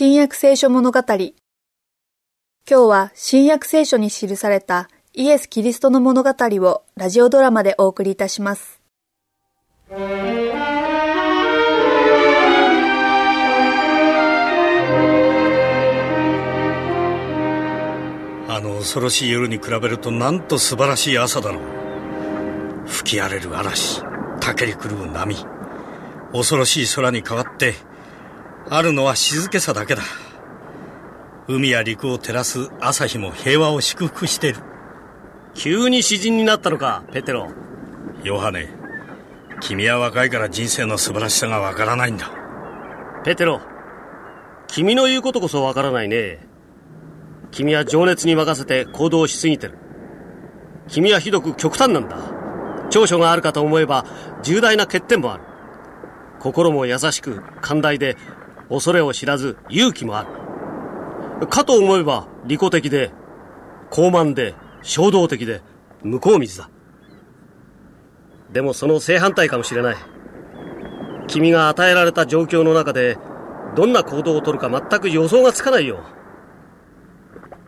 新約聖書物語。今日は新約聖書に記されたイエス・キリストの物語をラジオドラマでお送りいたします。あの恐ろしい夜に比べるとなんと素晴らしい朝だろう。吹き荒れる嵐、たけり狂う波、恐ろしい空に変わってあるのは静けさだけだ。海や陸を照らす朝日も平和を祝福している。急に詩人になったのかペテロ。ヨハネ君は若いから人生の素晴らしさがわからないんだ。ペテロ君の言うことこそわからないね。君は情熱に任せて行動しすぎてる。君はひどく極端なんだ。長所があるかと思えば重大な欠点もある。心も優しく寛大で恐れを知らず勇気もある。かと思えば利己的で、高慢で、衝動的で、向こう水だ。でもその正反対かもしれない。君が与えられた状況の中で、どんな行動をとるか全く予想がつかないよ。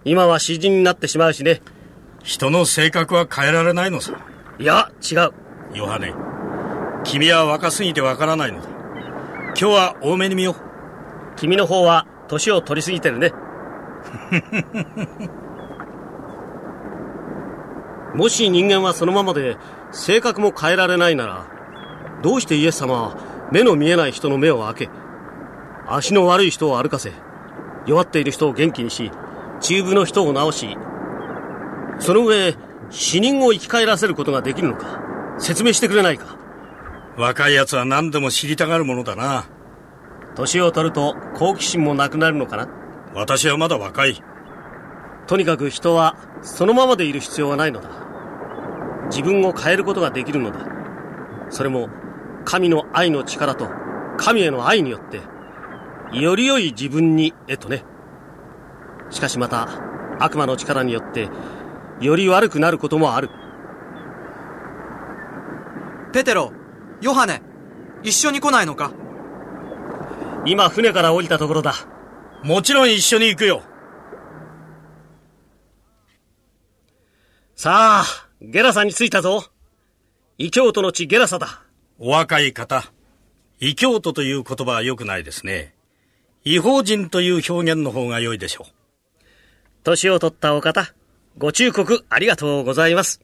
今は詩人になってしまうしね。人の性格は変えられないのさ。いや、違う。ヨハネ、君は若すぎてわからないのだ。今日は多めに見よう。君の方は年を取りすぎてるね。もし人間はそのままで性格も変えられないなら、どうしてイエス様は目の見えない人の目を開け、足の悪い人を歩かせ、弱っている人を元気にし、中部の人を治し、その上、死人を生き返らせることができるのか、説明してくれないか。若い奴は何でも知りたがるものだな。年を取ると好奇心もなくなるのかな？私はまだ若い。とにかく人はそのままでいる必要はないのだ。自分を変えることができるのだ。それも神の愛の力と神への愛によって、より良い自分に、えとね。しかしまた、悪魔の力によって、より悪くなることもある。ペテロ、ヨハネ、一緒に来ないのか？今船から降りたところだ。もちろん一緒に行くよ。さあ、ゲラサに着いたぞ。異教徒の地ゲラサだ。お若い方。異教徒という言葉は良くないですね。違法人という表現の方が良いでしょう。年を取ったお方、ご忠告ありがとうございます。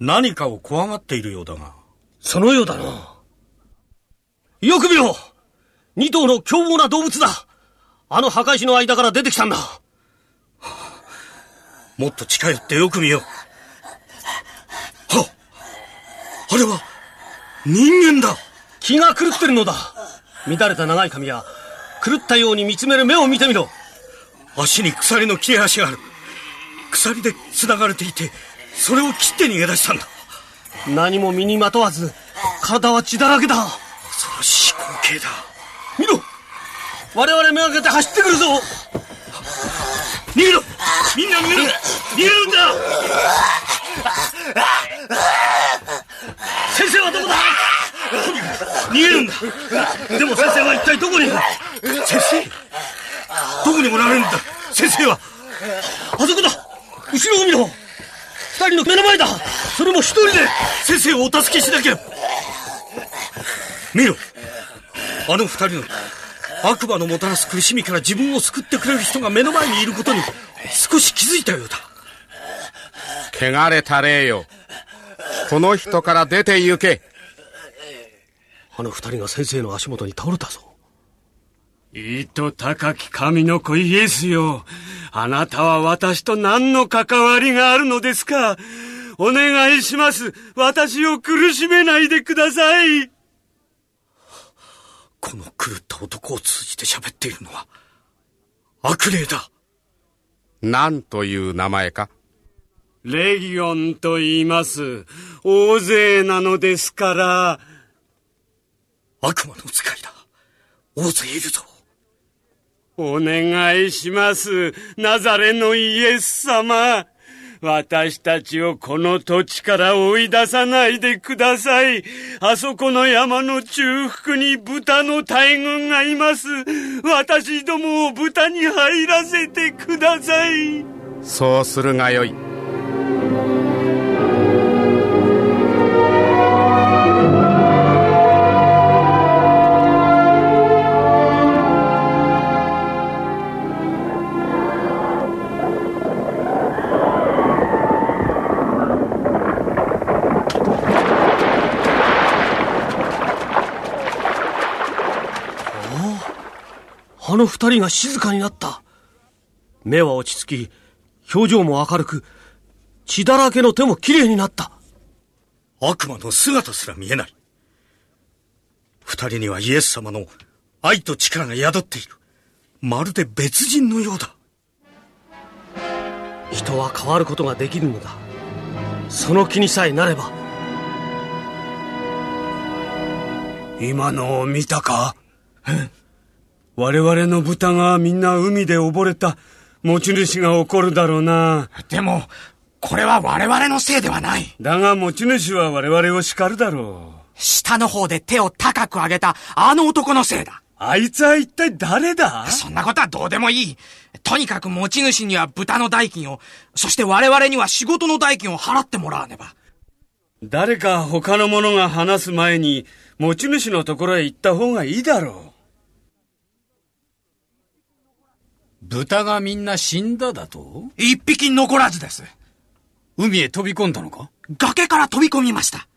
何かを怖がっているようだが。そのようだな。よく見ろ二頭の凶暴な動物だあの墓石の間から出てきたんだ、はあ、もっと近寄ってよく見よう。はあれは、人間だ気が狂ってるのだ乱れた長い髪や、狂ったように見つめる目を見てみろ足に鎖の切れ端がある。鎖で繋がれていて、それを切って逃げ出したんだ。何も身にまとわず、体は血だらけだ。恐ろしい光景だ。見ろ。我々めがけて走ってくるぞ。逃げろ。みんな逃げろ。逃げるんだ。先生はどこだ。逃げるんだ。でも先生は一体どこに。先生。どこにおられるんだ。先生は。あそこだ。後ろを見ろ。二人の目の前だ。それも一人で先生をお助けしなきゃ見ろ。あの二人の悪魔のもたらす苦しみから自分を救ってくれる人が目の前にいることに少し気づいたようだ。汚れた霊よ。この人から出て行け。あの二人が先生の足元に倒れたぞ。いと高き神の子イエスよ。あなたは私と何の関わりがあるのですか？お願いします。私を苦しめないでくださいこの狂った男を通じて喋っているのは、悪霊だ。何という名前か？レギオンと言います。大勢なのですから。悪魔の使いだ。大勢いるぞ。お願いします。ナザレのイエス様。私たちをこの土地から追い出さないでください。あそこの山の中腹に豚の大群がいます。私どもを豚に入らせてください。そうするがよい。あの二人が静かになった。目は落ち着き、表情も明るく、血だらけの手もきれいになった。悪魔の姿すら見えない。二人にはイエス様の愛と力が宿っている。まるで別人のようだ。人は変わることができるのだ。その気にさえなれば。今のを見たか？我々の豚がみんな海で溺れた持ち主が怒るだろうな。でも、これは我々のせいではない。だが持ち主は我々を叱るだろう。下の方で手を高く上げたあの男のせいだ。あいつは一体誰だ？そんなことはどうでもいい。とにかく持ち主には豚の代金を、そして我々には仕事の代金を払ってもらわねば。誰か他の者が話す前に持ち主のところへ行った方がいいだろう。豚がみんな死んだだと？一匹残らずです。海へ飛び込んだのか？崖から飛び込みました。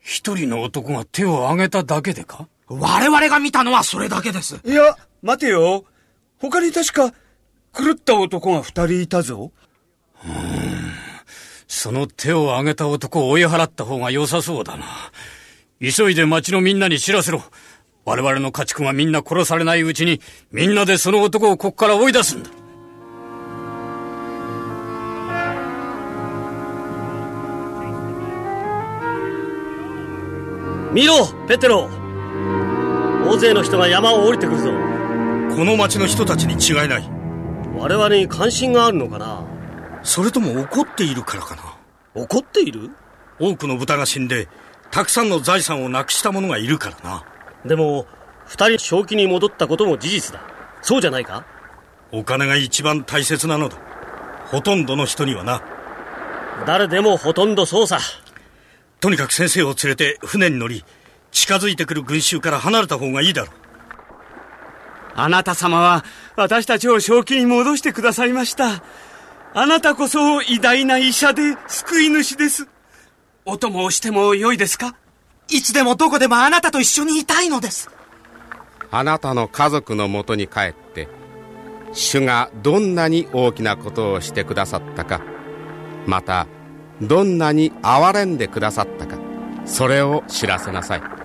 一人の男が手を挙げただけでか？我々が見たのはそれだけです。いや、待てよ。他に確か、狂った男が二人いたぞ。うん。その手を挙げた男を追い払った方が良さそうだな。急いで町のみんなに知らせろ。我々の家畜がみんな殺されないうちに、みんなでその男をここから追い出すんだ。見ろ、ペテロ大勢の人が山を降りてくるぞ。この町の人たちに違いない。我々に関心があるのかな？それとも怒っているからかな？怒っている？多くの豚が死んで、たくさんの財産をなくした者がいるからな。でも、二人正気に戻ったことも事実だ。そうじゃないか？お金が一番大切なのだ。ほとんどの人にはな。誰でもほとんどそうさ。とにかく先生を連れて船に乗り、近づいてくる群衆から離れた方がいいだろう。あなた様は私たちを正気に戻してくださいました。あなたこそ偉大な医者で救い主です。お供をしてもよいですか？いつでもどこでもあなたと一緒にいたいのです。あなたの家族のもとに帰って、主がどんなに大きなことをしてくださったか、また、どんなに憐れんでくださったか、それを知らせなさい。